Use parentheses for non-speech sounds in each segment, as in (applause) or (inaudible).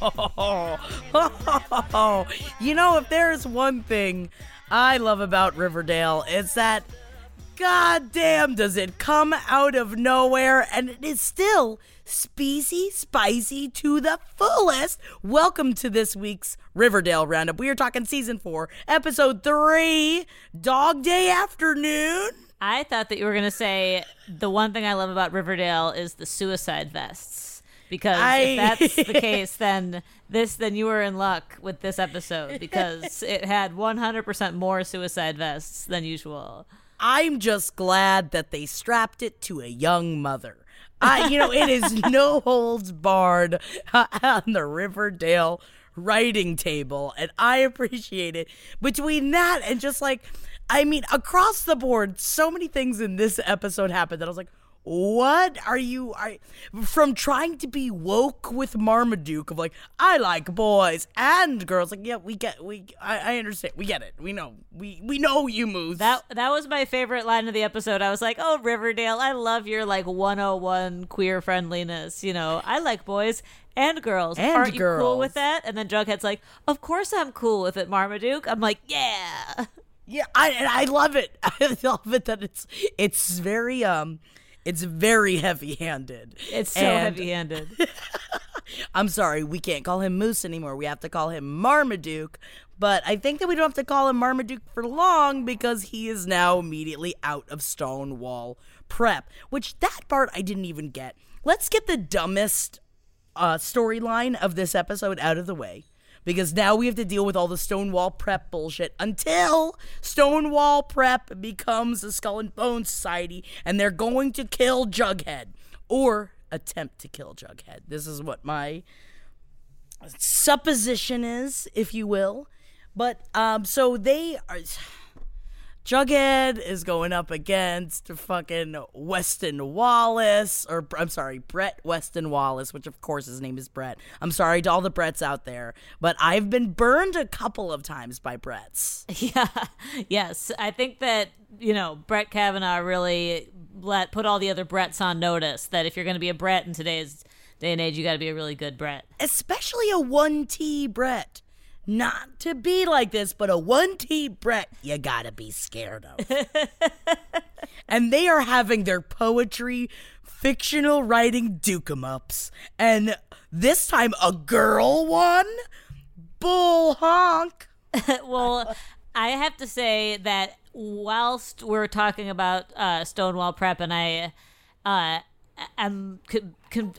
Oh, (laughs) you know, if there's one thing I love about Riverdale, it's that God damn, does it come out of nowhere and it is still specy, spicy to the fullest. Welcome to this week's Riverdale Roundup. We are talking season four, episode three, Dog Day Afternoon. I thought that you were going to say the one thing I love about Riverdale is the suicide vests. Because I- if that's the (laughs) case, then this then you were in luck with this episode because it had 100% more suicide vests than usual. I'm just glad that they strapped it to a young mother. I, you know, it is (laughs) no holds barred uh, on the Riverdale writing table, and I appreciate it. Between that and just like, I mean, across the board, so many things in this episode happened that I was like, what are you are from trying to be woke with Marmaduke of like I like boys and girls like yeah we get we I, I understand we get it we know we we know you moves That that was my favorite line of the episode. I was like, "Oh, Riverdale, I love your like 101 queer friendliness. You know, I like boys and girls. And Aren't you cool with that?" And then Jughead's like, "Of course I'm cool with it, Marmaduke." I'm like, "Yeah." Yeah, I and I love it. (laughs) I love it that it's it's very um it's very heavy-handed. It's so And heavy-handed. (laughs) I'm sorry, we can't call him Moose anymore. We have to call him Marmaduke. But I think that we don't have to call him Marmaduke for long because he is now immediately out of Stonewall Prep, which that part I didn't even get. Let's get the dumbest uh, storyline of this episode out of the way. Because now we have to deal with all the Stonewall Prep bullshit until Stonewall Prep becomes a Skull and Bone Society and they're going to kill Jughead. Or attempt to kill Jughead. This is what my supposition is, if you will. But um, so they are. Jughead is going up against fucking Weston Wallace, or I'm sorry, Brett Weston Wallace, which of course his name is Brett. I'm sorry to all the Bretts out there, but I've been burned a couple of times by Bretts. (laughs) Yeah. Yes. I think that, you know, Brett Kavanaugh really let put all the other Bretts on notice that if you're going to be a Brett in today's day and age, you got to be a really good Brett. especially a 1T Brett. Not to be like this, but a 1T Brett, you gotta be scared of. (laughs) and they are having their poetry, fictional writing duke 'em ups. And this time a girl won? Bull honk. (laughs) well, I have to say that whilst we're talking about uh, Stonewall Prep, and I, uh, I'm,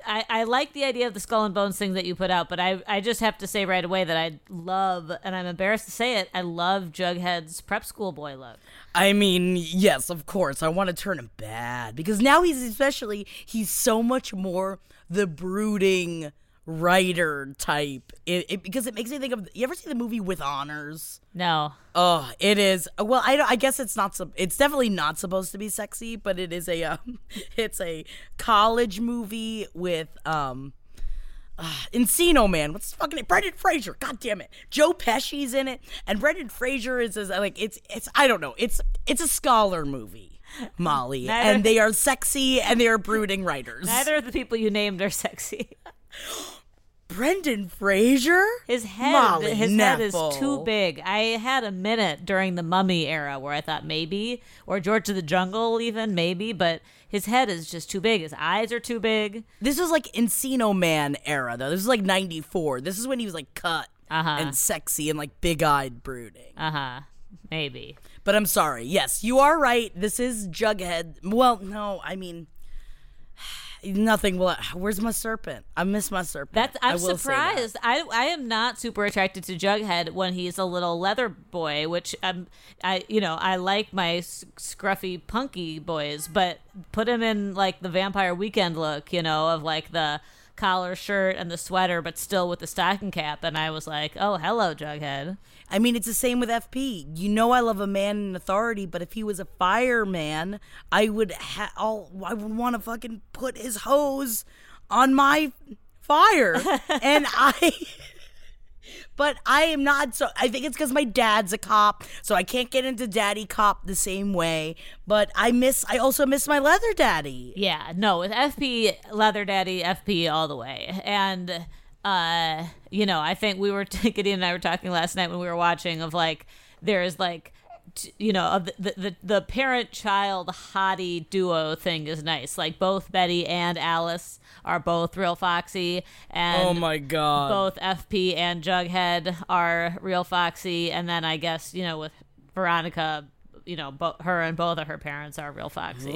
I, I like the idea of the skull and bones thing that you put out, but I, I just have to say right away that I love, and I'm embarrassed to say it, I love Jughead's prep school boy look. I mean, yes, of course. I want to turn him bad because now he's especially he's so much more the brooding writer type. It, it because it makes me think of you ever see the movie With Honors? No, Oh, it is. Well, I, I guess it's not. It's definitely not supposed to be sexy, but it is a. Um, (laughs) it's a college movie with um, uh, Encino Man. What's the fucking name? Brendan Fraser. God damn it. Joe Pesci's in it, and Brendan Fraser is, is like it's it's. I don't know. It's it's a scholar movie. Molly, (laughs) Neither- and they are sexy and they are brooding writers. Neither of the people you named are sexy. (laughs) (gasps) Brendan Fraser, His head, Molly his head is too big. I had a minute during the Mummy era where I thought maybe, or George of the Jungle, even maybe, but his head is just too big. His eyes are too big. This was like Encino Man era though. This was like '94. This is when he was like cut Uh-huh. and sexy and like big-eyed brooding. Uh huh. Maybe. But I'm sorry. Yes, you are right. This is Jughead. Well, no, I mean, nothing will. Where's my serpent? I miss my serpent. That's I'm say that. surprised. I I am not super attracted to Jughead when he's a little leather boy, which um I you know I like my scruffy punky boys, but put him in like the Vampire Weekend look, you know, of like the collar shirt and the sweater, but still with the stocking cap, and I was like, oh hello Jughead. I mean, it's the same with FP. You know, I love a man in authority, but if he was a fireman, I would ha- all I would want to fucking put his hose on my fire, (laughs) and I. But I am not so. I think it's because my dad's a cop, so I can't get into daddy cop the same way. But I miss. I also miss my leather daddy. Yeah, no, with FP Leather Daddy, FP all the way. And uh, you know, I think we were (laughs) Gideon and I were talking last night when we were watching of like there's like t- you know, the, the, the parent child hottie duo thing is nice. Like both Betty and Alice are both real foxy and Oh my god. both FP and Jughead are real foxy and then I guess, you know, with Veronica you know, bo- her and both of her parents are real foxy.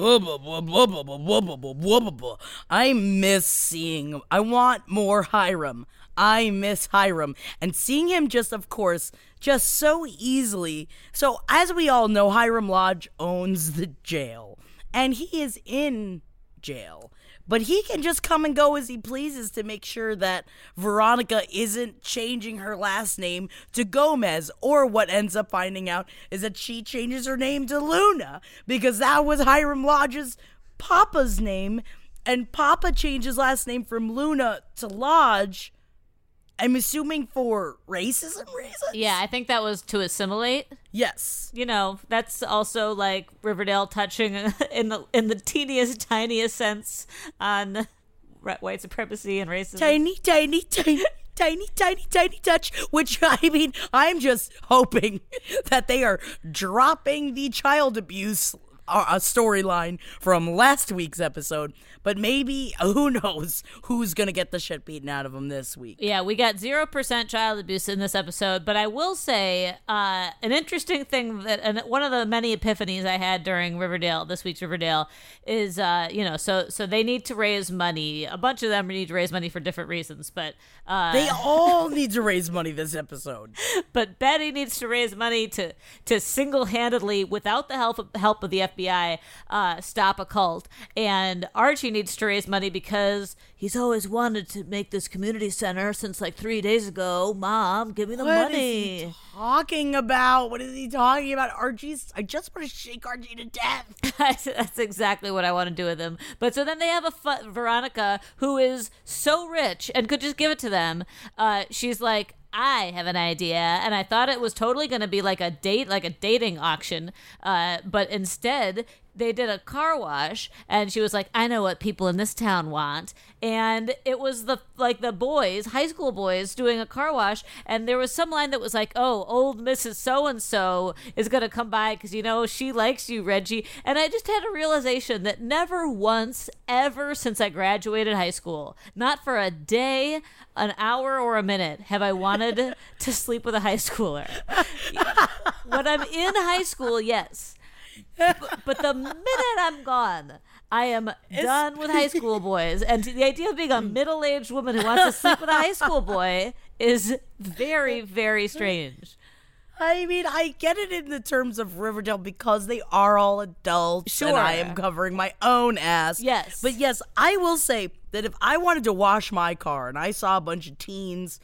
I miss seeing. I want more Hiram. I miss Hiram. And seeing him just, of course, just so easily. So, as we all know, Hiram Lodge owns the jail. And he is in jail. But he can just come and go as he pleases to make sure that Veronica isn't changing her last name to Gomez. Or what ends up finding out is that she changes her name to Luna because that was Hiram Lodge's Papa's name. And Papa changed his last name from Luna to Lodge. I'm assuming for racism reasons? Yeah, I think that was to assimilate. Yes. You know, that's also like Riverdale touching (laughs) in the in the teeniest, tiniest sense on white supremacy and racism. tiny, tiny, tiny, tiny, tiny, tiny touch. Which (laughs) I mean, I'm just hoping that they are dropping the child abuse uh, storyline from last week's episode. But maybe (laughs) who knows who's gonna get the shit beaten out of them this week? Yeah, we got zero percent child abuse in this episode, but I will say uh, an interesting thing that, and one of the many epiphanies I had during Riverdale, this week's Riverdale, is uh, you know, so so they need to raise money. A bunch of them need to raise money for different reasons, but uh, They (laughs) all need to raise money this episode. (laughs) but Betty needs to raise money to to single handedly, without the help of, help of the FBI, uh, stop a cult. And Archie needs to raise money because he's always wanted to make this community center since like three days ago. Mom, give me the What is money. he talking about? What is he talking about? Archie's. I just want to shake Archie to death. (laughs) That's exactly what I want to do with him. But so then they have a fu- Veronica who is so rich and could just give it to them. Uh, she's like, I have an idea, and I thought it was totally going to be like a date, like a dating auction. Uh, but instead, they did a car wash, and she was like, "I know what people in this town want," and it was the like the boys, high school boys, doing a car wash, and there was some line that was like, "Oh, old Mrs. So and So is gonna come by because you know she likes you, Reggie," and I just had a realization that never once, ever since I graduated high school, not for a day, an hour, or a minute, have I wanted (laughs) to sleep with a high schooler. when I'm in high school, yes. But, but the minute I'm gone, I am done with high school (laughs) boys. And the idea of being a middle aged woman who wants to sleep with a high school boy is very, very strange. I mean, I get it in the terms of Riverdale because they are all adults, Sure. and. I am covering my own ass. Yes. but yes, I will say that if I wanted to wash my car and I saw a bunch of teens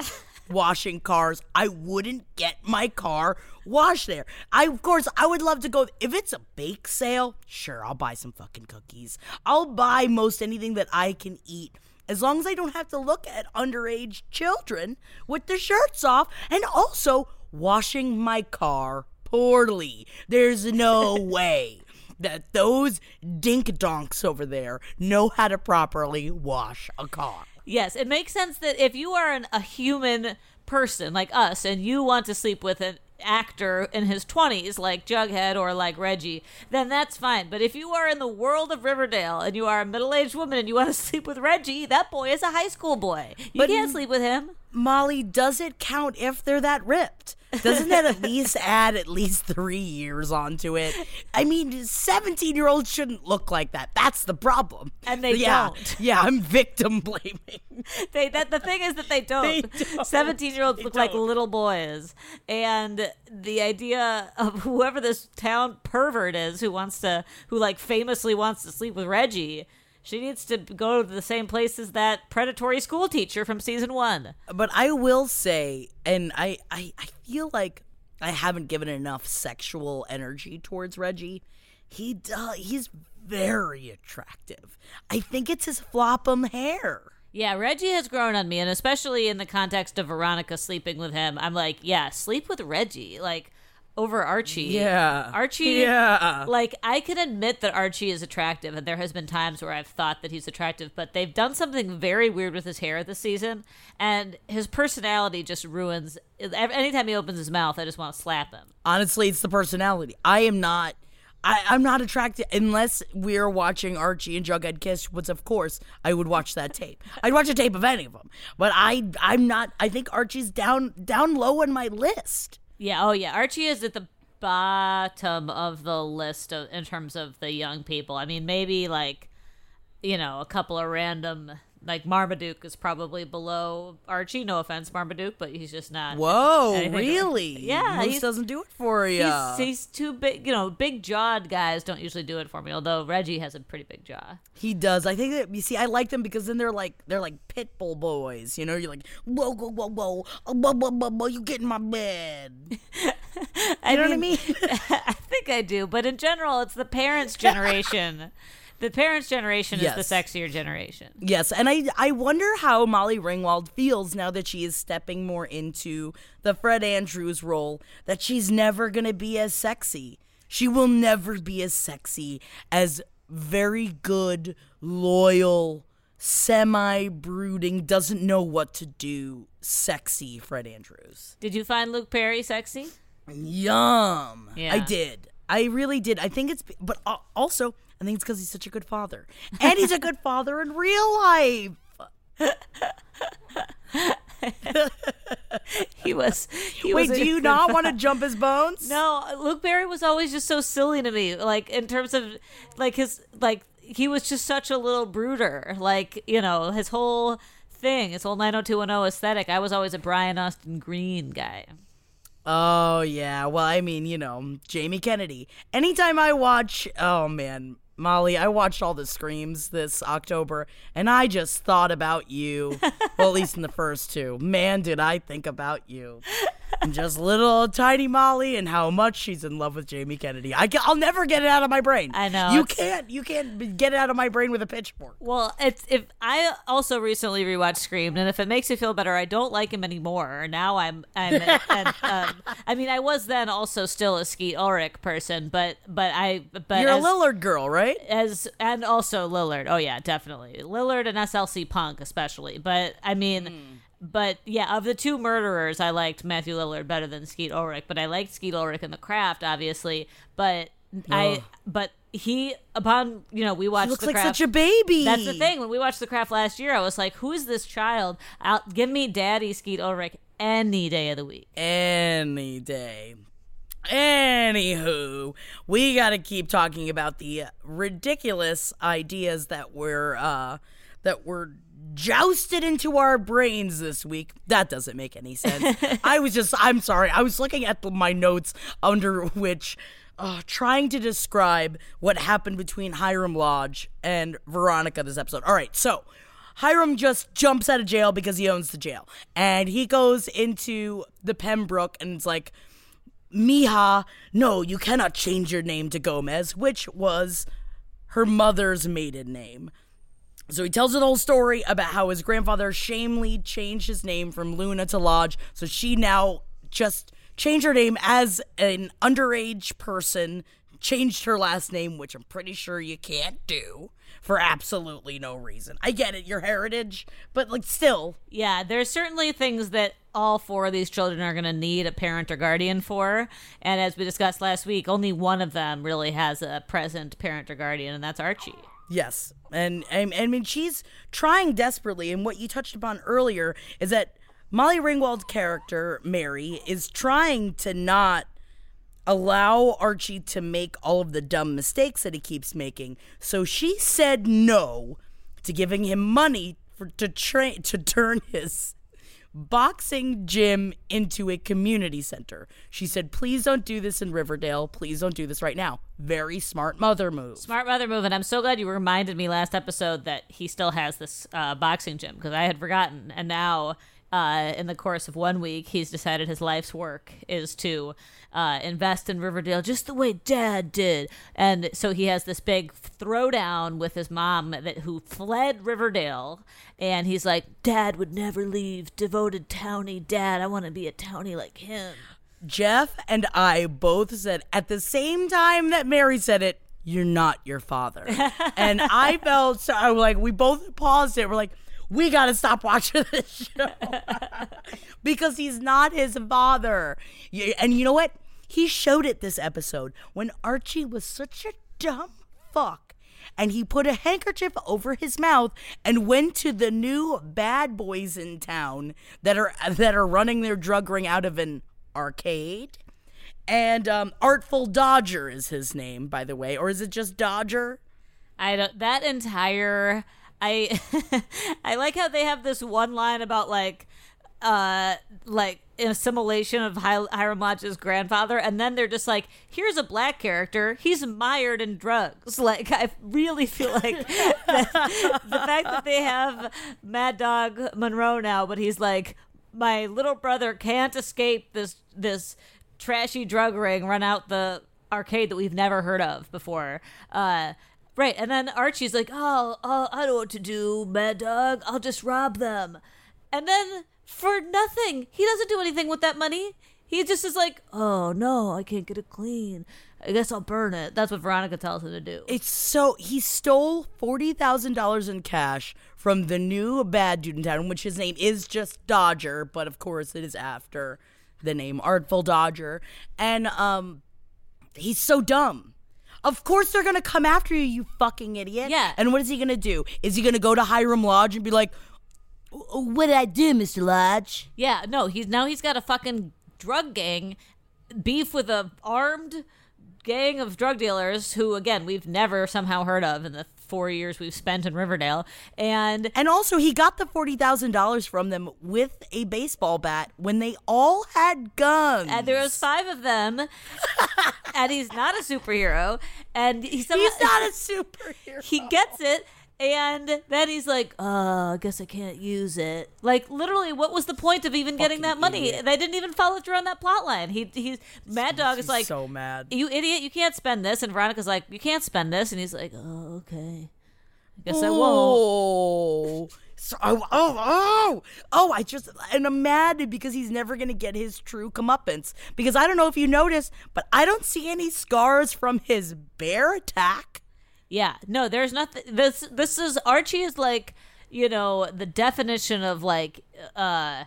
washing cars, I wouldn't get my car washed there. I, of course, I would love to go. If it's a bake sale, sure, I'll buy some fucking cookies. I'll buy most anything that I can eat. As long as I don't have to look at underage children with their shirts off and also washing my car poorly. There's no (laughs) way that those dink donks over there know how to properly wash a car. Yes, it makes sense that if you are an, a human person like us and you want to sleep with an actor in his 20s like Jughead or like Reggie, then that's fine. But if you are in the world of Riverdale and you are a middle-aged woman and you want to (laughs) sleep with Reggie, that boy is a high school boy. You But- can't sleep with him. Molly, does it count if they're that ripped? Doesn't that at (laughs) least add at least three years onto it? I mean, 17 year olds shouldn't look like that. That's the problem. And they yeah, don't. Yeah, I'm victim blaming. (laughs) They that the thing is that they don't. Seventeen year olds look like don't. little boys, and the idea of whoever this town pervert is who wants to who like famously wants to sleep with Reggie. She needs to go to the same place as that predatory school teacher from season one. But I will say, and I, I, I feel like I haven't given enough sexual energy towards Reggie. He does. He's very attractive. I think it's his flopham hair. Yeah, Reggie has grown on me, and especially in the context of Veronica sleeping with him, I'm like, yeah, sleep with Reggie, like over Archie. Yeah. Archie. Yeah. Like I can admit that Archie is attractive, and there has been times where I've thought that he's attractive, but they've done something very weird with his hair this season, and his personality just ruins. Anytime he opens his mouth, I just want to slap him. Honestly, it's the personality. I am not. I, I'm not attracted unless we're watching Archie and Jughead kiss, which of course I would watch that tape. I'd watch a tape of any of them, but I I'm not. I think Archie's down down low on my list. Yeah. Oh, yeah. Archie is at the bottom of the list of, in terms of the young people. I mean, maybe like, you know, a couple of random. Like Marmaduke is probably below Archie. No offense, Marmaduke, but he's just not. Whoa, really? Yeah, he doesn't do it for you. He's, he's too big. You know, big jawed guys don't usually do it for me. Although Reggie has a pretty big jaw. He does. I think that you see, I like them because then they're like they're like pit bull boys. You know, you're like whoa, whoa, whoa, whoa, whoa, whoa, whoa, whoa, you get in my bed. I (laughs) You know what I mean? (laughs) I think I do, but in general, it's the parents' generation. (laughs) the parents' generation is the sexier generation. Yes, and I I wonder how Molly Ringwald feels now that she is stepping more into the Fred Andrews role. That she's never gonna be as sexy. She will never be as sexy as very good, loyal, semi brooding, doesn't know what to do, sexy Fred Andrews. Did you find Luke Perry sexy? Yum. Yeah. I did. I really did. I think it's, but also, I think it's because he's such a good father. And he's a good (laughs) father in real life. (laughs) He was. He Wait, was do you not want to jump his bones? No, Luke Perry was always just so silly to me. Like in terms of like his like he was just such a little brooder. Like you know his whole thing, his whole 90210 aesthetic. I was always a Brian Austin Green guy. Oh, yeah. Well, I mean, you know, Jamie Kennedy. Anytime I watch, oh man, Molly, I watched all the Screams this October, and I just thought about you. well, at least in the first two. Man, did I think about you. And just little tiny Molly and how much she's in love with Jamie Kennedy. I will never get it out of my brain. I know, You can't. You can't get it out of my brain with a pitchfork. Well, it's if I also recently rewatched Scream, and if it makes you feel better, I don't like him anymore. Now I'm, I'm, (laughs) and, um, I mean, I was then also still a Skeet Ulrich person, but but I, but You're as, a Lillard girl, right? as and also Lillard. Oh yeah, definitely Lillard and SLC Punk especially. But I mean, Hmm. But yeah, of the two murderers, I liked Matthew Lillard better than Skeet Ulrich. But I liked Skeet Ulrich in The Craft, obviously. But I, but he upon you know we watched He looks like Craft. such a baby. That's the thing. When we watched The Craft last year, I was like, "Who is this child? I'll, give me Daddy Skeet Ulrich any day of the week." any day. Anywho, we got to keep talking about the ridiculous ideas that were uh, that were jousted into our brains this week. That doesn't make any sense. (laughs) I was just, I'm sorry, I was looking at the, my notes under which. Uh, trying to describe what happened between Hiram Lodge and Veronica this episode. All right, so Hiram just jumps out of jail because he owns the jail. And he goes into the Pembroke and it's like, Mija, no, you cannot change your name to Gomez, which was her mother's maiden name. So he tells her the whole story about how his grandfather shamefully changed his name from Luna to Lodge. So she now just changed her name as an underage person changed her last name, which I'm pretty sure you can't do for absolutely no reason. I get it, your heritage, but like still, Yeah, there's certainly things that all four of these children are going to need a parent or guardian for. And as we discussed last week, only one of them really has a present parent or guardian, and that's Archie. Yes, and I, I mean she's trying desperately, and what you touched upon earlier is that Molly Ringwald's character Mary is trying to not allow Archie to make all of the dumb mistakes that he keeps making. So she said no to giving him money for to train to turn his boxing gym into a community center. She said, "Please don't do this in Riverdale. Please don't do this right now." Very smart mother move. Smart mother move, and I'm so glad you reminded me last episode that he still has this uh, boxing gym because I had forgotten, and now. Uh, in the course of one week, he's decided his life's work is to uh, invest in Riverdale just the way Dad did, and so he has this big throwdown with his mom that who fled Riverdale, and he's like, "Dad would never leave, devoted townie Dad. I want to be a townie like him." Jeff and I both said at the same time that Mary said it, "You're not your father," (laughs) and I felt so. I was like, we both paused it. We're like, we got to stop watching this show (laughs) because he's not his father. And you know what? He showed it this episode when Archie was such a dumb fuck. And he put a handkerchief over his mouth and went to the new bad boys in town that are that are running their drug ring out of an arcade. And um, Artful Dodger is his name, by the way, or is it just Dodger? I don't that entire I (laughs) I like how they have this one line about like uh like assimilation of Hi- Hiram Lodge's grandfather and then they're just like here's a black character. He's mired in drugs. (laughs) Like I really feel like the, (laughs) the fact that they have Mad Dog Monroe now but he's like my little brother can't escape this this trashy drug ring run out the arcade that we've never heard of before. Uh Right, and then Archie's like, "Oh, oh, I don't know what to do, Mad Dog. I'll just rob them." And then for nothing, he doesn't do anything with that money. He just is like, "Oh no, I can't get it clean. I guess I'll burn it." That's what Veronica tells him to do. It's so he stole forty thousand dollars in cash from the new bad dude in town, which his name is just Dodger, but of course it is after the name Artful Dodger. And um he's so dumb. Of course they're gonna come after you, you fucking idiot. Yeah. And what is he gonna do? Is he gonna go to Hiram Lodge and be like, "What did I do, Mister Lodge?" Yeah, no, he's now he's got a fucking drug gang beef with a armed gang of drug dealers who again we've never somehow heard of in the four years we've spent in Riverdale. And And also, he got the forty thousand dollars from them with a baseball bat when they all had guns. and there was five of them, (laughs) and he's not a superhero, and he's somehow, He's not a superhero. (laughs) he gets it. And then he's like, "Oh, I guess I can't use it." Like literally, what was the point of even getting that money? They didn't even follow through on that plot line. He he's Mad Dog is like, so mad. you idiot, you can't spend this. And Veronica's like, you can't spend this. And he's like, oh, okay. I guess I won't. Oh. So, oh, oh, oh, oh, I just, and I'm mad because he's never going to get his true comeuppance. Because I don't know if you noticed, but I don't see any scars from his bear attack. Yeah, no, there's nothing. This this is Archie is like, you know, the definition of like, uh,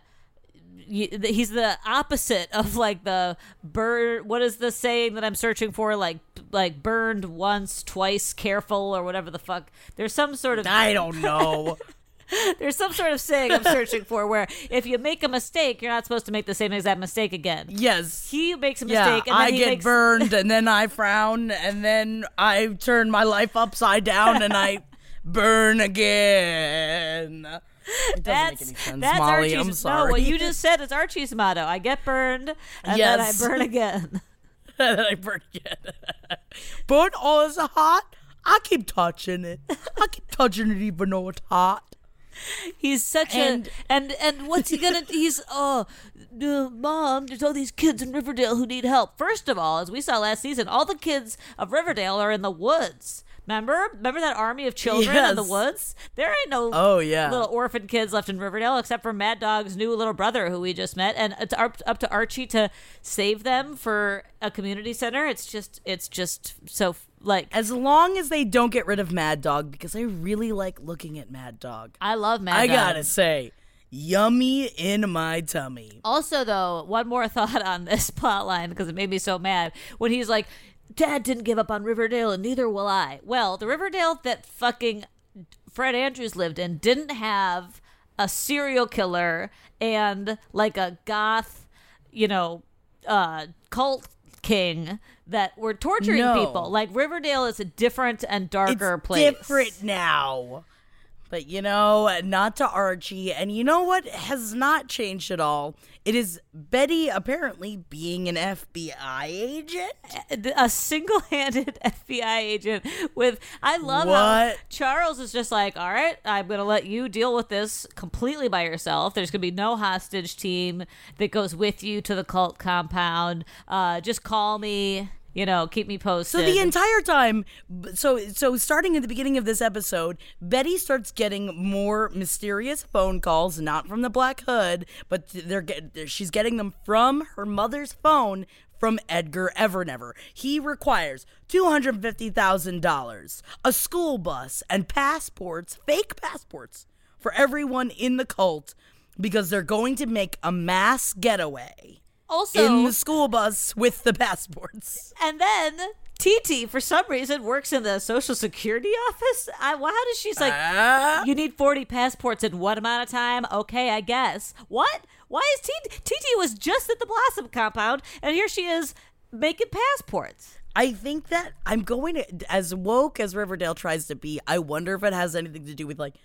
he's the opposite of like the burn. What is the saying that I'm searching for? Like, like burned once, twice, careful, or whatever the fuck. There's some sort of I don't know. (laughs) (laughs) There's some sort of saying I'm searching for where if you make a mistake, you're not supposed to make the same exact mistake again. yes. He makes a Yeah, mistake, and then I he get makes, burned, (laughs) and then I frown, and then I turn my life upside down, and I (laughs) burn again. It doesn't That's make any sense, that's Molly. Archie's. I'm sorry. No, what you just said is Archie's motto. I get burned, and Yes. then I burn again. and then I burn again. burn all is hot. I keep touching it. I keep touching it even though it's hot. He's such And- a and and what's he gonna? He's oh, uh, mom. There's all these kids in Riverdale who need help. First of all, as we saw last season, all the kids of Riverdale are in the woods. Remember? Remember that army of children in the woods? There ain't no Oh, yeah. little orphan kids left in Riverdale except for Mad Dog's new little brother who we just met, and it's up, up to Archie to save them for a community center. It's just, it's just so like As long as they don't get rid of Mad Dog, because I really like looking at Mad Dog. I love Mad Dog. I Dog. gotta say, yummy in my tummy. Also, though, one more (laughs) thought on this plot line because it made me so mad when he's like, "Dad didn't give up on Riverdale, and neither will I." Well, the Riverdale that fucking Fred Andrews lived in didn't have a serial killer and like a goth, you know, uh, cult king that were torturing No. people. Like Riverdale is a different and darker it's place. different now. But you know, not to Archie. And you know what has not changed at all? It is Betty apparently being an FBI agent. a single-handed (laughs) FBI agent with I love how Charles is just like, "All right, I'm going to let you deal with this completely by yourself. There's going to be no hostage team that goes with you to the cult compound. Uh, just call me, you know, keep me posted." So the entire time, so so starting at the beginning of this episode, Betty starts getting more mysterious phone calls, not from the Black Hood, but they're get, she's getting them from her mother's phone from Edgar Evernever. He requires two hundred fifty thousand dollars, a school bus, and passports, fake passports, for everyone in the cult because they're going to make a mass getaway also in the school bus with the passports. and then TT for some reason works in the social security office. I, well, how does she's like Ah. you need 40 passports in what amount of time? Okay, I guess. What? Why is TT TT was just at the Blossom compound and here she is making passports. I think that I'm going to, as woke as Riverdale tries to be, I wonder if it has anything to do with like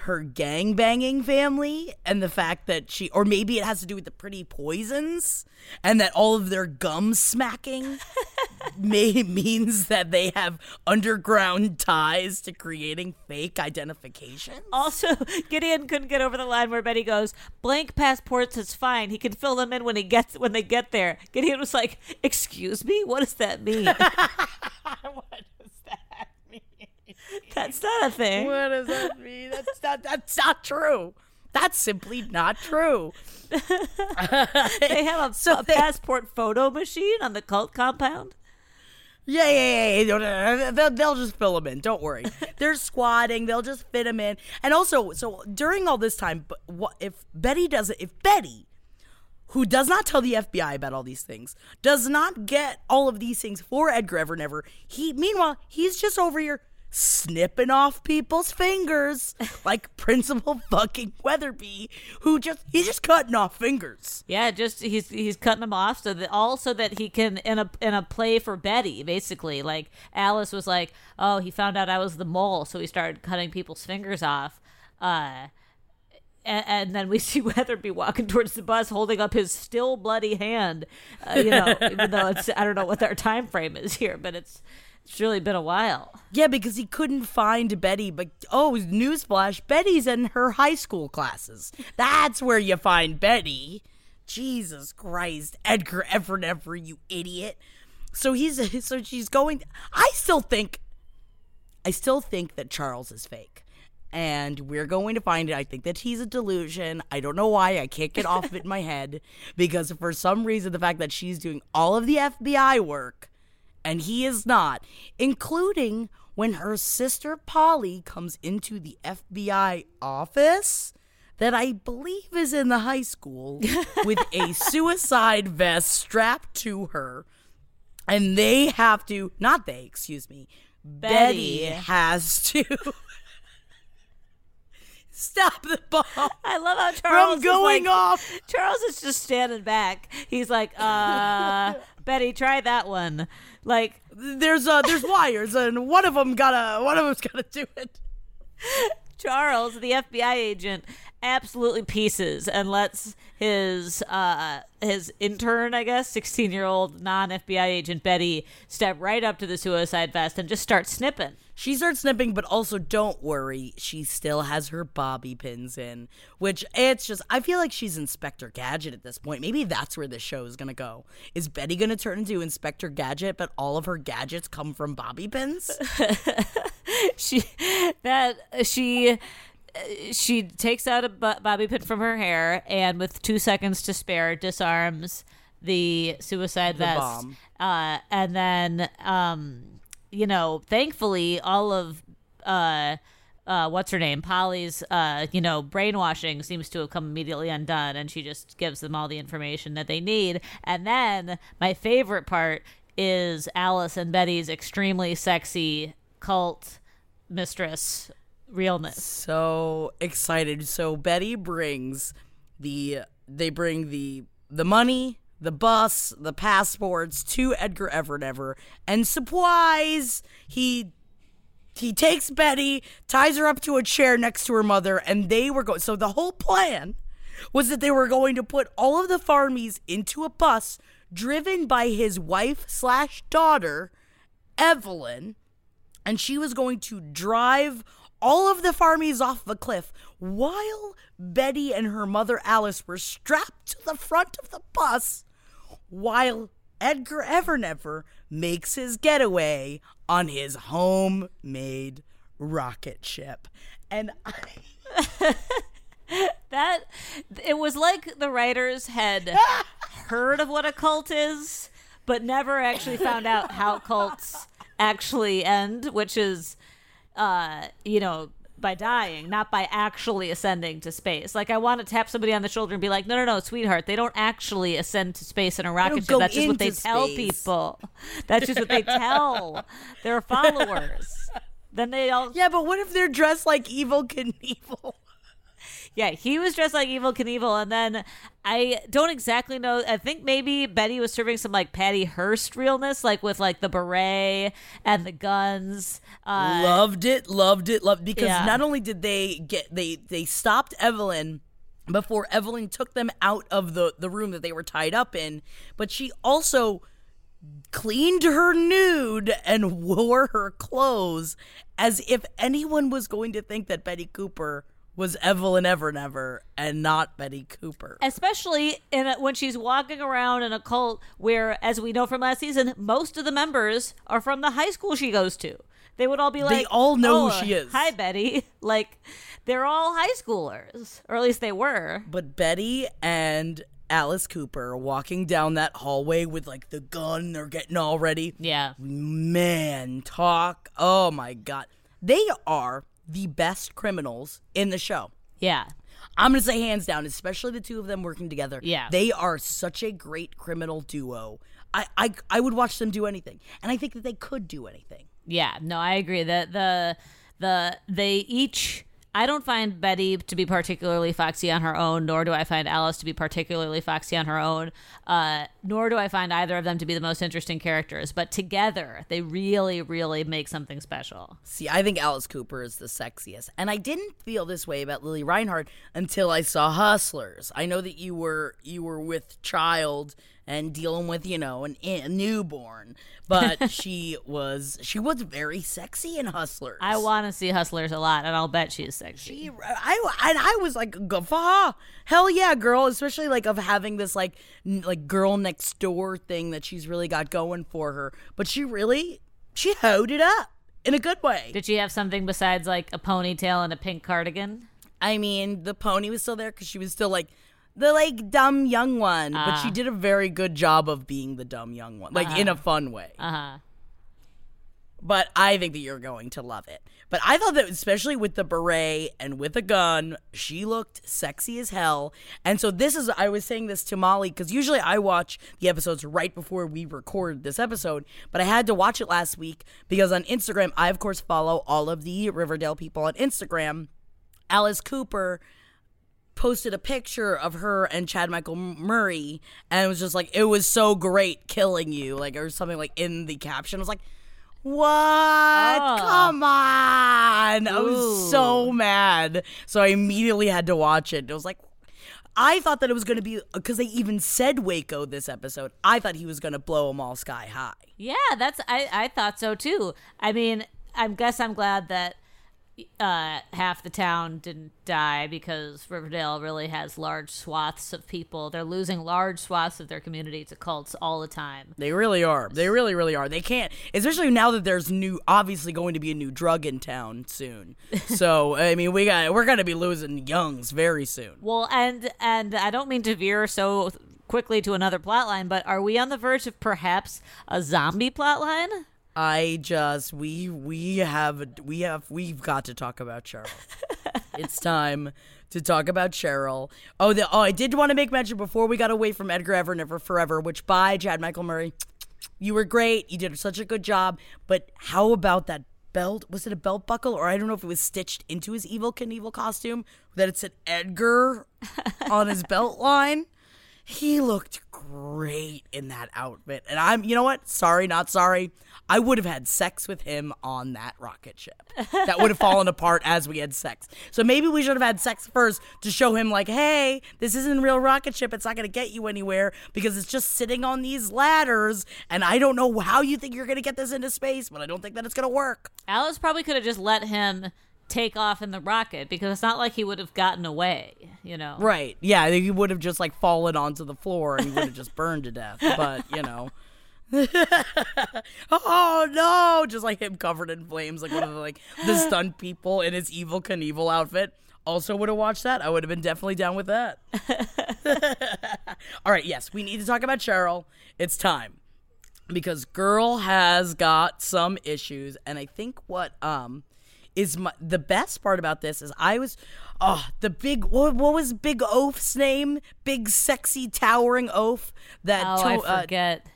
her gang banging family and the fact that she, or maybe it has to do with the pretty poisons and that all of their gum smacking (laughs) may means that they have underground ties to creating fake identification. Also, Gideon couldn't get over the line where Betty goes, "Blank passports is fine. He can fill them in when he gets when they get there." Gideon was like, "Excuse me, what does that mean?" (laughs) (laughs) what does that mean? That's not a thing. What does that mean? That's not, that's not true. That's simply not true. (laughs) They have a, (laughs) So a they- passport photo machine on the cult compound. Yeah, yeah, yeah. yeah. They'll, they'll just fill them in. Don't worry. (laughs) They're squatting. They'll just fit them in. And also, so during all this time, what if Betty doesn't? If Betty, who does not tell the FBI about all these things, does not get all of these things for Edgar ever, Evernever, he meanwhile he's just over here snipping off people's fingers (laughs) like Principal fucking Weatherbee, who just he's just cutting off fingers. Yeah, just he's he's cutting them off so that all so that he can in a in a play for Betty, basically. Like Alice was like, "Oh, he found out I was the mole, so he started cutting people's fingers off." Uh and, and then we (laughs) see Weatherbee walking towards the bus, holding up his still bloody hand. Uh, you know, even though it's I don't know what their time frame is here, but it's it's really been a while. Yeah, because he couldn't find Betty, but oh, newsflash, Betty's in her high school classes. That's where you find Betty. Jesus Christ, Edgar Evernever, you idiot. So he's (laughs) so she's going I still think I still think that Charles is fake. And we're going to find it. I think that he's a delusion. I don't know why. I can't get off it in my (laughs) head because for some reason the fact that she's doing all of the FBI work and he is not, including when her sister Polly comes into the FBI office that I believe is in the high school (laughs) with a suicide vest strapped to her. And they have to, not they, excuse me, Betty, Betty. has to (laughs) stop the bomb I love how Charles from is going like- off. Charles is just standing back. He's like, uh, (laughs) Betty, try that one. Like, There's uh, there's wires, and one of them gotta, one of them's gotta do it. Charles, the FBI agent, absolutely pieces and lets his uh his intern, I guess, sixteen year old non FBI agent Betty step right up to the suicide vest and just start snipping. She starts snipping, but also don't worry, she still has her bobby pins in. Which it's just I feel like she's Inspector Gadget at this point. Maybe that's where this show is gonna go. Is Betty gonna turn into Inspector Gadget, but all of her gadgets come from bobby pins? (laughs) she that she she takes out a bobby pin from her hair and with two seconds to spare disarms the suicide vest bomb. Uh, and then um, you know thankfully all of uh, uh, what's her name polly's uh, you know brainwashing seems to have come immediately undone and she just gives them all the information that they need and then my favorite part is alice and betty's extremely sexy cult mistress realness so excited. So Betty brings the they bring the the money, the bus, the passports to Edgar Everett Ever, and supplies. He he takes Betty, ties her up to a chair next to her mother, and they were going. So the whole plan was that they were going to put all of the farmies into a bus driven by his wife slash daughter, Evelyn, and she was going to drive all of the farmies off the cliff while Betty and her mother Alice were strapped to the front of the bus while Edgar Evernever makes his getaway on his homemade rocket ship. And I (laughs) that it was like the writers had (laughs) heard of what a cult is but never actually found out how cults actually end which is uh you know by dying not by actually ascending to space. Like i want to tap somebody on the shoulder and be like no no no sweetheart they don't actually ascend to space in a rocket ship. that's just what they into tell people. That's just what they tell their (laughs) followers. Then they all Yeah, but what if they're dressed like Evel Knievel? Yeah, he was dressed like Evel Knievel, and then I don't exactly know. I think maybe Betty was serving some like Patty Hearst realness, like with like the beret and the guns. Uh, loved it, loved it, loved because Yeah. not only did they get they they stopped Evelyn before Evelyn took them out of the the room that they were tied up in, but she also cleaned her nude and (laughs) wore her clothes as if anyone was going to think that Betty Cooper was Evelyn Evernever and not Betty Cooper. especially in a, when she's walking around in a cult where, as we know from last season, most of the members are from the high school she goes to. They would all be like, "They all know who "Oh, she is." Hi, Betty." (laughs) Like they're all high schoolers, or at least they were. But Betty and Alice Cooper walking down that hallway with like the gun, they're getting all ready. Yeah. Man, talk. Oh my God. They are the best criminals in the show. Yeah. I'm going to say hands down, especially the two of them working together. Yeah. They are such a great criminal duo. I, I, I would watch them do anything. And I think that they could do anything. Yeah, no, I agree that the the they each I don't find Betty to be particularly foxy on her own, nor do I find Alice to be particularly foxy on her own. Uh, nor do I find either of them to be the most interesting characters. But together, they really, really make something special. See, I think Alice Cooper is the sexiest. And I didn't feel this way about Lili Reinhart until I saw Hustlers. I know that you were you were with child and dealing with, you know, an, a newborn, but (laughs) she was she was very sexy in Hustlers. I want to see Hustlers a lot, and I'll bet she's sexy. She- I and I was like, "Guffaw, hell yeah, girl!" Especially like of having this like n- like girl next door thing that she's really got going for her. But she really she hoed it up in a good way. Did she have something besides like a ponytail and a pink cardigan? I mean, the pony was still there because she was still like the like dumb young one, but she did a very good job of being the dumb young one, like in a fun way. Uh huh. But I think that you're going to love it. But I thought that, especially with the beret and with a gun, she looked sexy as hell. And so this is, I was saying this to Molly because usually I watch the episodes right before we record this episode, but I had to watch it last week because on Instagram, I of course follow all of the Riverdale people on Instagram. Alice Cooper posted a picture of her and Chad Michael Murray, and it was just like, it was so great killing you, like, or something like in the caption. I was like, what? Ah. Come on. I was so mad. So I immediately had to watch it. It was like, I thought that it was going to be, because they even said Waco this episode, I thought he was going to blow them all sky high. Yeah, that's I, I thought so too. I mean, I guess I'm glad that uh, half the town didn't die because Riverdale really has large swaths of people. They're losing large swaths of their community to cults all the time. They really are. They really, really are. They can't, especially now that there's new, obviously going to be a new drug in town soon. (laughs) so I mean, we got we're gonna be losing youngs very soon. Well, and and I don't mean to veer so quickly to another plotline, but are we on the verge of perhaps a zombie plotline? I just we we have we have we've got to talk about Cheryl. (laughs) it's time to talk about Cheryl. Oh, the oh I did want to make mention before we got away from Edgar Ever Never Forever, which by Chad Michael Murray, you were great. You did such a good job. But how about that belt? Was it a belt buckle or I don't know if it was stitched into his Evel Knievel costume that it said Edgar on his (laughs) belt line? He looked great in that outfit. And I'm, you know what? Sorry, not sorry. I would have had sex with him on that rocket ship. That would have fallen apart as we had sex. So maybe we should have had sex first to show him, like, hey, this isn't a real rocket ship. It's not going to get you anywhere because it's just sitting on these ladders. And I don't know how you think you're going to get this into space, but I don't think that it's going to work. Alice probably could have just let him take off in the rocket because it's not like he would have gotten away, you know. Right. Yeah, he would have just like fallen onto the floor and he would have just burned to death. (laughs) But, you know. (laughs) oh no! Just like him covered in flames, like one of the like the stunt people in his Evel Knievel outfit. Also would have watched that. I would have been definitely down with that. (laughs) All right, yes, we need to talk about Cheryl. It's time. Because girl has got some issues and I think what um is my, the best part about this is I was oh the big what, what was Big Oaf's name? Big sexy towering oaf that Oh, to- I uh, forget.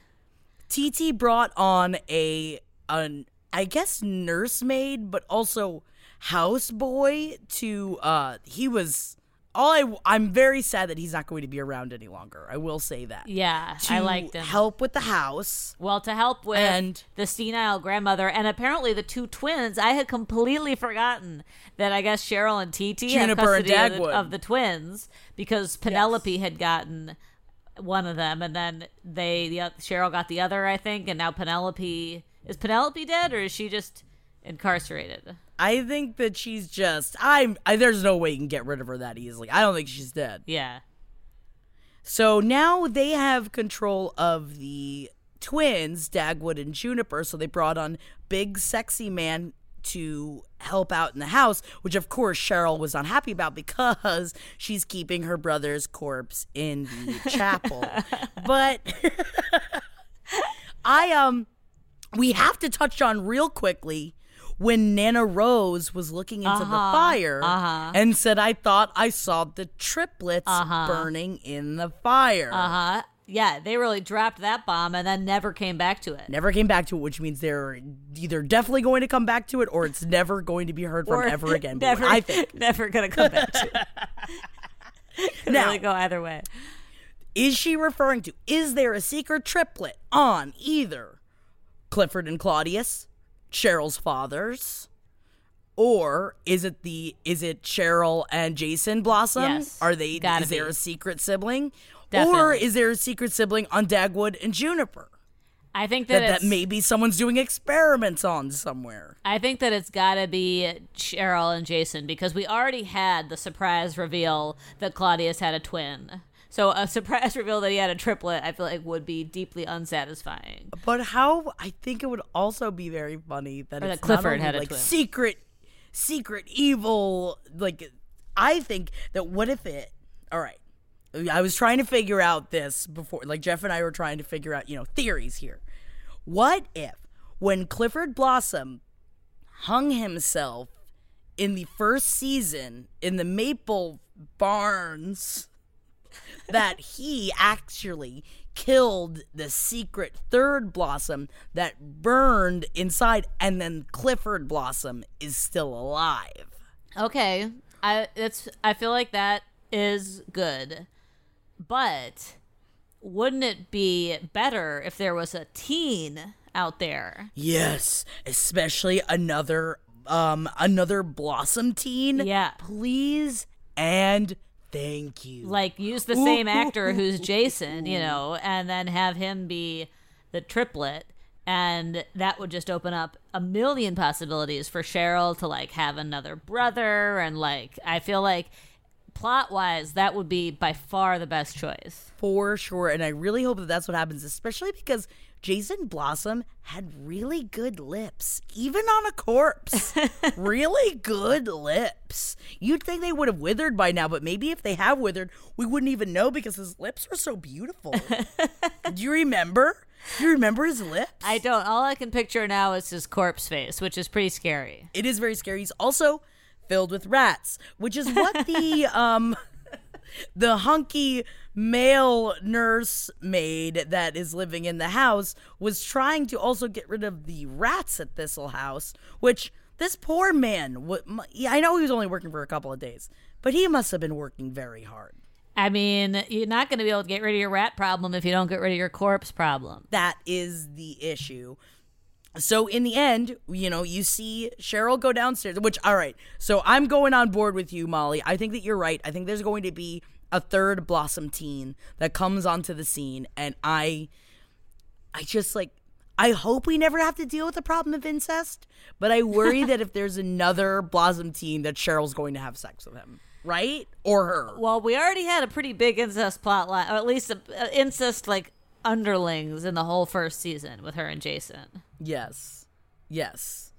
TT brought on a an I guess nursemaid, but also houseboy to uh he was all I I'm very sad that he's not going to be around any longer. I will say that. yeah, To I liked him. To help with the house. Well, to help with And- the senile grandmother and apparently the two twins, I had completely forgotten that I guess Cheryl and TT Juniper and custody of the, of the twins because Penelope had gotten one of them, and then they the Cheryl got the other, I think, and now Penelope is Penelope dead or is she just incarcerated? I think that she's just I'm I, there's no way you can get rid of her that easily. I don't think she's dead. Yeah. So now they have control of the twins, Dagwood and Juniper. So they brought on Big Sexy Man to help out in the house, which of course Cheryl was unhappy about because she's keeping her brother's corpse in the (laughs) chapel. But (laughs) I um we have to touch on real quickly when Nana Rose was looking into the uh-huh. fire uh-huh. and said, I thought I saw the triplets uh-huh. burning in the fire. Uh huh. Yeah, they really dropped that bomb and then never came back to it. Never came back to it, which means they're either definitely going to come back to it or it's never going to be heard from ever again. (laughs) Never, I think. (laughs) never gonna come back to it. (laughs) Could Now- really go either way. Is she referring to, is there a secret triplet on either Clifford and Claudius, Cheryl's fathers, or is it the is it Cheryl and Jason Blossom? Yes, Are they gotta is there be. a secret sibling? Definitely. Or is there a secret sibling on Dagwood and Juniper? I think that, That, that it's, maybe someone's doing experiments on somewhere. I think that it's got to be Cheryl and Jason because we already had the surprise reveal that Claudius had a twin. So a surprise (laughs) reveal that he had a triplet, I feel like would be deeply unsatisfying. But how I think it would also be very funny that Or it's that Clifford had a like twin. secret, secret evil. Like I think that what if it? All right, I was trying to figure out this before. Like Jeff and I were trying to figure out, you know, theories here. What if when Clifford Blossom hung himself in the first season in the Maple Barns? That he actually killed the secret third blossom that burned inside and then Clifford Blossom is still alive. Okay, I it's I feel like that is good, but wouldn't it be better if there was a teen out there? Yes, especially another um another blossom teen. Yeah. Please and thank you. Like use the same actor who's Jason, you know, and then have him be the triplet and that would just open up a million possibilities for Cheryl to like have another brother and like I feel like plot wise that would be by far the best choice. For sure. And I really hope that that's what happens, especially because Jason Blossom had really good lips, even on a corpse. (laughs) really good lips. You'd think they would have withered by now, but maybe if they have withered, we wouldn't even know because his lips were so beautiful. (laughs) Do you remember? Do you remember his lips? I don't. All I can picture now is his corpse face, which is pretty scary. It is very scary. He's also filled with rats, which is what the (laughs) um the hunky male nurse maid that is living in the house was trying to also get rid of the rats at Thistle House, which this poor man, I know he was only working for a couple of days, but he must have been working very hard. I mean, you're not going to be able to get rid of your rat problem if you don't get rid of your corpse problem. That is the issue. So in the end, you know, you see Cheryl go downstairs, which all right. So I'm going on board with you, Molly. I think that you're right. I think there's going to be a third Blossom teen that comes onto the scene and I I just like I hope we never have to deal with the problem of incest, but I worry (laughs) that if there's another Blossom teen that Cheryl's going to have sex with him right? Or her. Well, we already had a pretty big incest plot line, or at least a, a incest like underlings in the whole first season with her and Jason. Yes. Yes.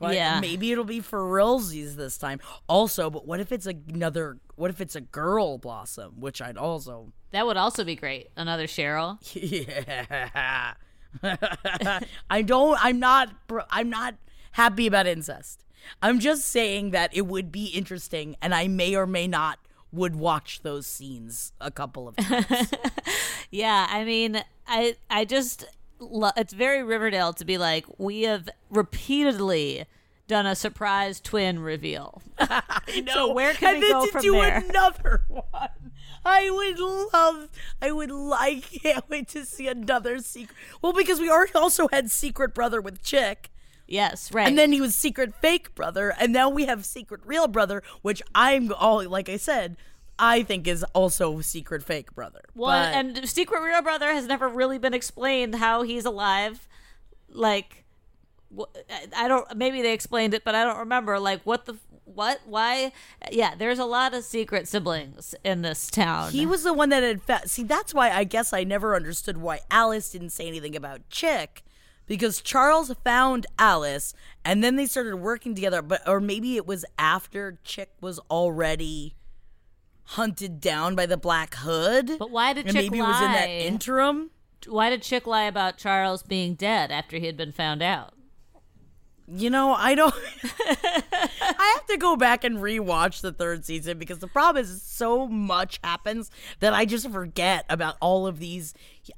Yeah. Maybe it'll be for realsies this time. Also, but what if it's another? What if it's a girl blossom? Which I'd also. That would also be great. Another Cheryl. (laughs) Yeah. (laughs) I don't. I'm not. I'm not happy about incest. I'm just saying that it would be interesting, and I may or may not would watch those scenes a couple of times. (laughs) yeah, I mean, I I just lo- it's very Riverdale to be like we have repeatedly done a surprise twin reveal. (laughs) I (laughs) know. So where can and we go to from do there? another (laughs) one. I would love. I would like. Can't wait to see another secret. Well, because we already also had secret brother with chick. Yes, right. And then he was secret fake brother, and now we have secret real brother, which I'm all like I said, I think is also secret fake brother. Well, But- and secret real brother has never really been explained how he's alive. Like, I don't. Maybe they explained it, but I don't remember. Like, what the what? Why? Yeah, there's a lot of secret siblings in this town. He was the one that had fa- see. That's why I guess I never understood why Alice didn't say anything about Chick, because Charles found Alice, and then they started working together. But or maybe it was after Chick was already hunted down by the Black Hood. But why did and Chick maybe it was in that interim. Why did Chick lie about Charles being dead after he had been found out? You know, I don't. (laughs) I have to go back and rewatch the third season because the problem is so much happens that I just forget about all of these.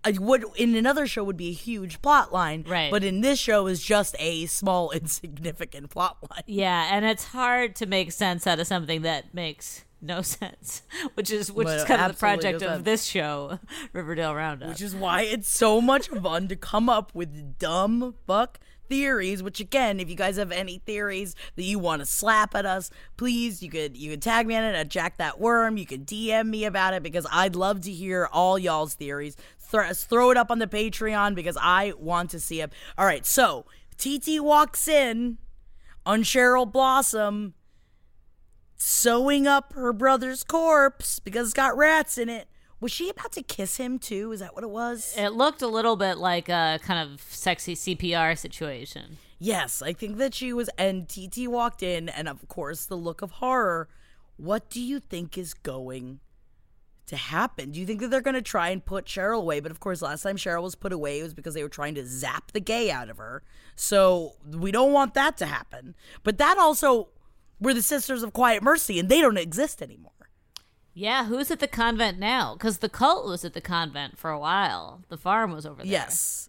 Uh, I Would in another show would be a huge plot line, Right. But in this show is just a small, (laughs) insignificant plot line. Yeah, and it's hard to make sense out of something that makes no (laughs) sense, which is which But is kind of the project of this show, (laughs) Riverdale Roundup. Which is why it's so much fun to come up with dumb fuck theories. Which again, if you guys have any theories that you want to slap at us, please you could you could tag me on it at Jack That Worm. You could DM me about it because I'd love to hear all y'all's theories. Thro- throw it up on the Patreon because I want to see it. All right, so TT walks in on Cheryl Blossom sewing up her brother's corpse because it's got rats in it. Was she about to kiss him too? Is that what it was? It looked a little bit like a kind of sexy CPR situation. Yes, I think that she was. And TT walked in, and of course, the look of horror. What do you think is going to happen? Do you think that they're going to try and put Cheryl away? But of course, last time Cheryl was put away, it was because they were trying to zap the gay out of her. So we don't want that to happen. But that also, we're the Sisters of Quiet Mercy, and they don't exist anymore. Yeah, who's at the convent now? Because the cult was at the convent for a while. The farm was over there. Yes.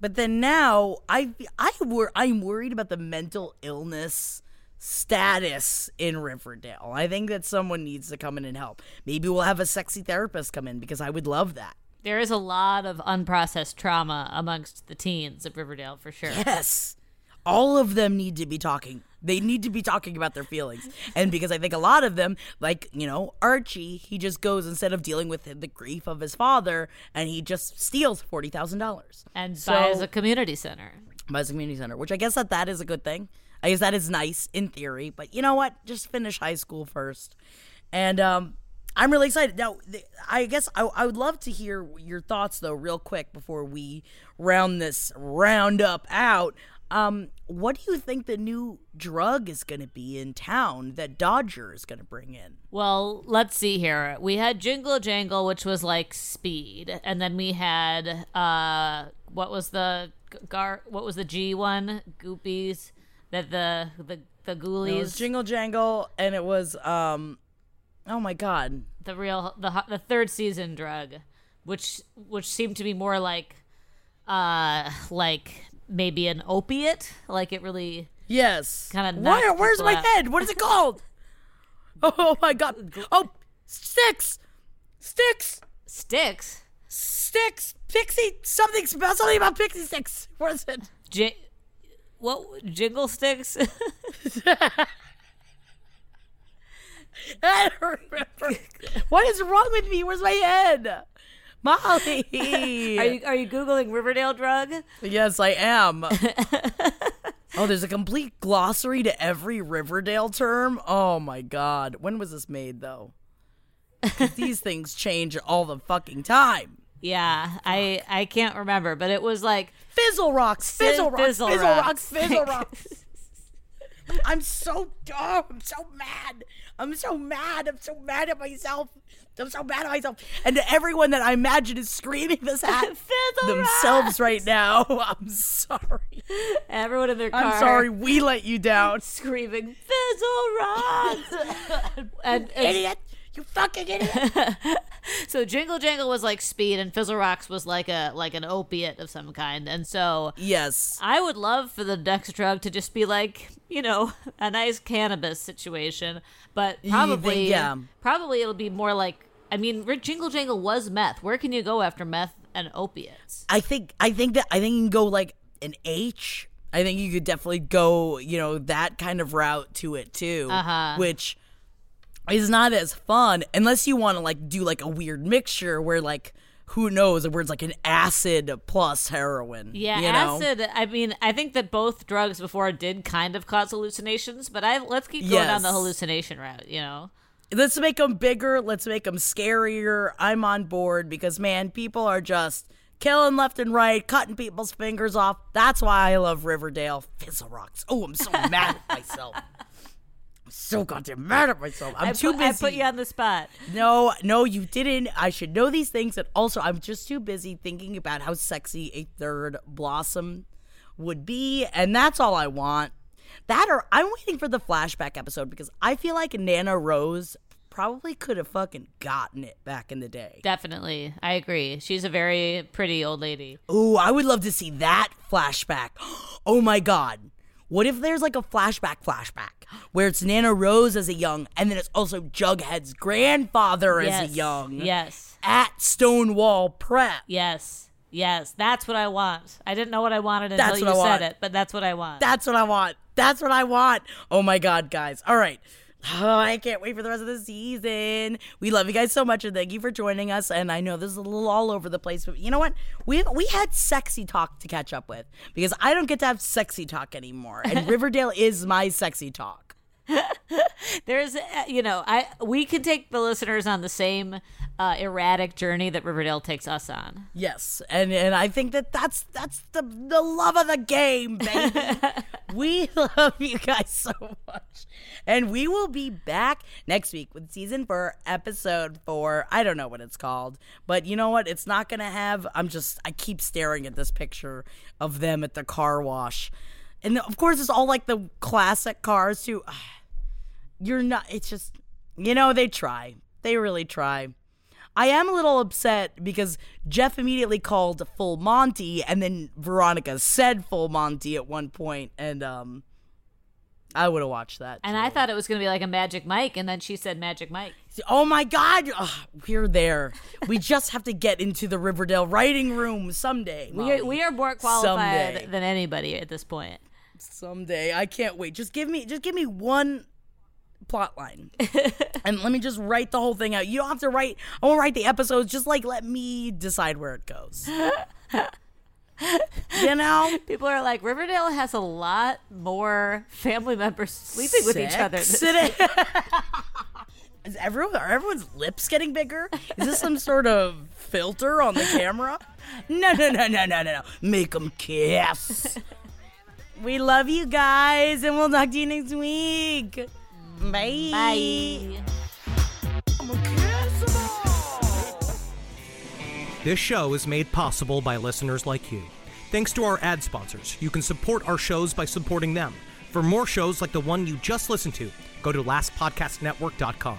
But then now I I wor- I'm worried about the mental illness status in Riverdale. I think that someone needs to come in and help. Maybe we'll have a sexy therapist come in because I would love that. There is a lot of unprocessed trauma amongst the teens of Riverdale for sure. Yes. All of them need to be talking. They need to be talking about their feelings. And because I think a lot of them, like, you know, Archie, he just goes instead of dealing with the grief of his father and he just steals $40,000 And So- buys a community center. buys a community center, which I guess that that is a good thing. I guess that is nice in theory, but you know what? Just finish high school first. And um, I'm really excited. Now, I guess I, I would love to hear your thoughts though, real quick before we round this roundup out. Um, what do you think the new drug is going to be in town that Dodger is going to bring in? Well, let's see here. We had Jingle Jangle, which was like speed, and then we had uh, what was the gar? What was the G one? Goopies. That the the the It was Ghoulies. Jingle Jangle, and it was um, oh my god, the real the the third season drug, which which seemed to be more like, uh, like maybe an opiate. Like it really. Yes. Kinda Where, where's my out. head? What is it called? (laughs) oh my god. Oh, sticks. Sticks. Sticks. Sticks. Pixie. Something. Something about pixie sticks. What is it? J- what jingle sticks? (laughs) (laughs) I don't remember. what is wrong with me? Where's my head? Molly. (laughs) are you are you googling Riverdale drug? Yes, I am. (laughs) oh, there's a complete glossary to every Riverdale term. Oh my god. When was this made though? (laughs) these things change all the fucking time. Yeah, I I can't remember, but it was like Fizzle rocks, fizzle rocks, Fizzle fizzle, rocks. rocks, fizzle rocks. I'm so dumb. I'm so mad. I'm so mad. I'm so mad at myself. I'm so mad at myself. And to everyone that I imagine is screaming this (laughs) at Fizzle themselves right now. (laughs) I'm sorry. everyone in their car. I'm sorry we let you down. (laughs) screaming fizzle rods. and, and Idiot. You fucking idiot. (laughs) so Jingle Jangle was like speed, and Fizzle Rocks was like a like an opiate of some kind, and so. yes. I would love for the next drug to just be like, you know, a nice cannabis situation, but probably, yeah. probably it'll be more like. I mean, Jingle Jangle was meth. Where can you go after meth and opiates? I think I think that I think you can go like an H. I think you could definitely go, you know, that kind of route to it too. Uh-huh. Which is not as fun unless you want to like do like a weird mixture where like who knows the word's like an acid plus heroin. Yeah, you know? acid. I mean, I think that both drugs before did kind of cause hallucinations, but I let's keep going down the hallucination route. You know, Let's make them bigger. Let's make them scarier. I'm on board because man, people are just killing left and right, cutting people's fingers off. That's why I love Riverdale. Fizzle rocks. Oh, I'm so (laughs) mad at myself. So goddamn mad at myself. I'm I too put, busy. I put you on the spot. No, no, you didn't. I should know these things. And also, I'm just too busy thinking about how sexy a third Blossom would be. And that's all I want. That or I'm waiting for the flashback episode because I feel like Nana Rose probably could have fucking gotten it back in the day. Definitely, I agree. She's a very pretty old lady. Ooh, I would love to see that flashback. (gasps) Oh my god. What if there's like a flashback flashback where it's Nana Rose as a young and then it's also Jughead's grandfather as a young Yes. at Stonewall Prep? Yes. Yes. That's what I want. I didn't know what I wanted until That's you said want. it, but that's what I want. That's what I want. That's what I want. Oh my god, guys. All right. Oh, I can't wait for the rest of the season. We love you guys so much and thank you for joining us. And I know this is a little all over the place, but you know what? We we had sexy talk to catch up with because I don't get to have sexy talk anymore. And (laughs) Riverdale is my sexy talk. (laughs) There's, uh, you know, I we can take the listeners on the same uh, erratic journey that Riverdale takes us on. Yes, and and I think that that's that's the the love of the game, baby. (laughs) we love you guys so much, and we will be back next week with season four, episode four. I don't know what it's called, but you know what? It's not gonna have. I'm just. I keep staring at this picture of them at the car wash, and of course it's all like the classic cars too. You're not. It's just. You know they try. They really try. I am a little upset because Jeff immediately called Full Monty, and then Veronica said Full Monty at one point, and um, I would have watched that. And too. I thought it was going to be like a Magic Mike, and then she said Magic Mike. oh my God, Ugh, we're there. we just have to get into the Riverdale writing room someday. We are, we are more qualified Someday. than anybody at this point. Someday, I can't wait. Just give me, just give me one plot line, (laughs) and let me just write the whole thing out. You don't have to write. I won't write the episodes. Just like let me decide where it goes. you know, (laughs) People are like, Riverdale has a lot more family members sleeping with each other. Sex. (laughs) Is everyone are everyone's lips getting bigger? Is this some sort of filter on the camera? No, no, no, no, no, no, no. Make them kiss. We love you guys, and we'll talk to you next week. Bye. Bye. This show is made possible by listeners like you. Thanks to our ad sponsors, you can support our shows by supporting them. For more shows like the one you just listened to, go to lastpodcastnetwork.com.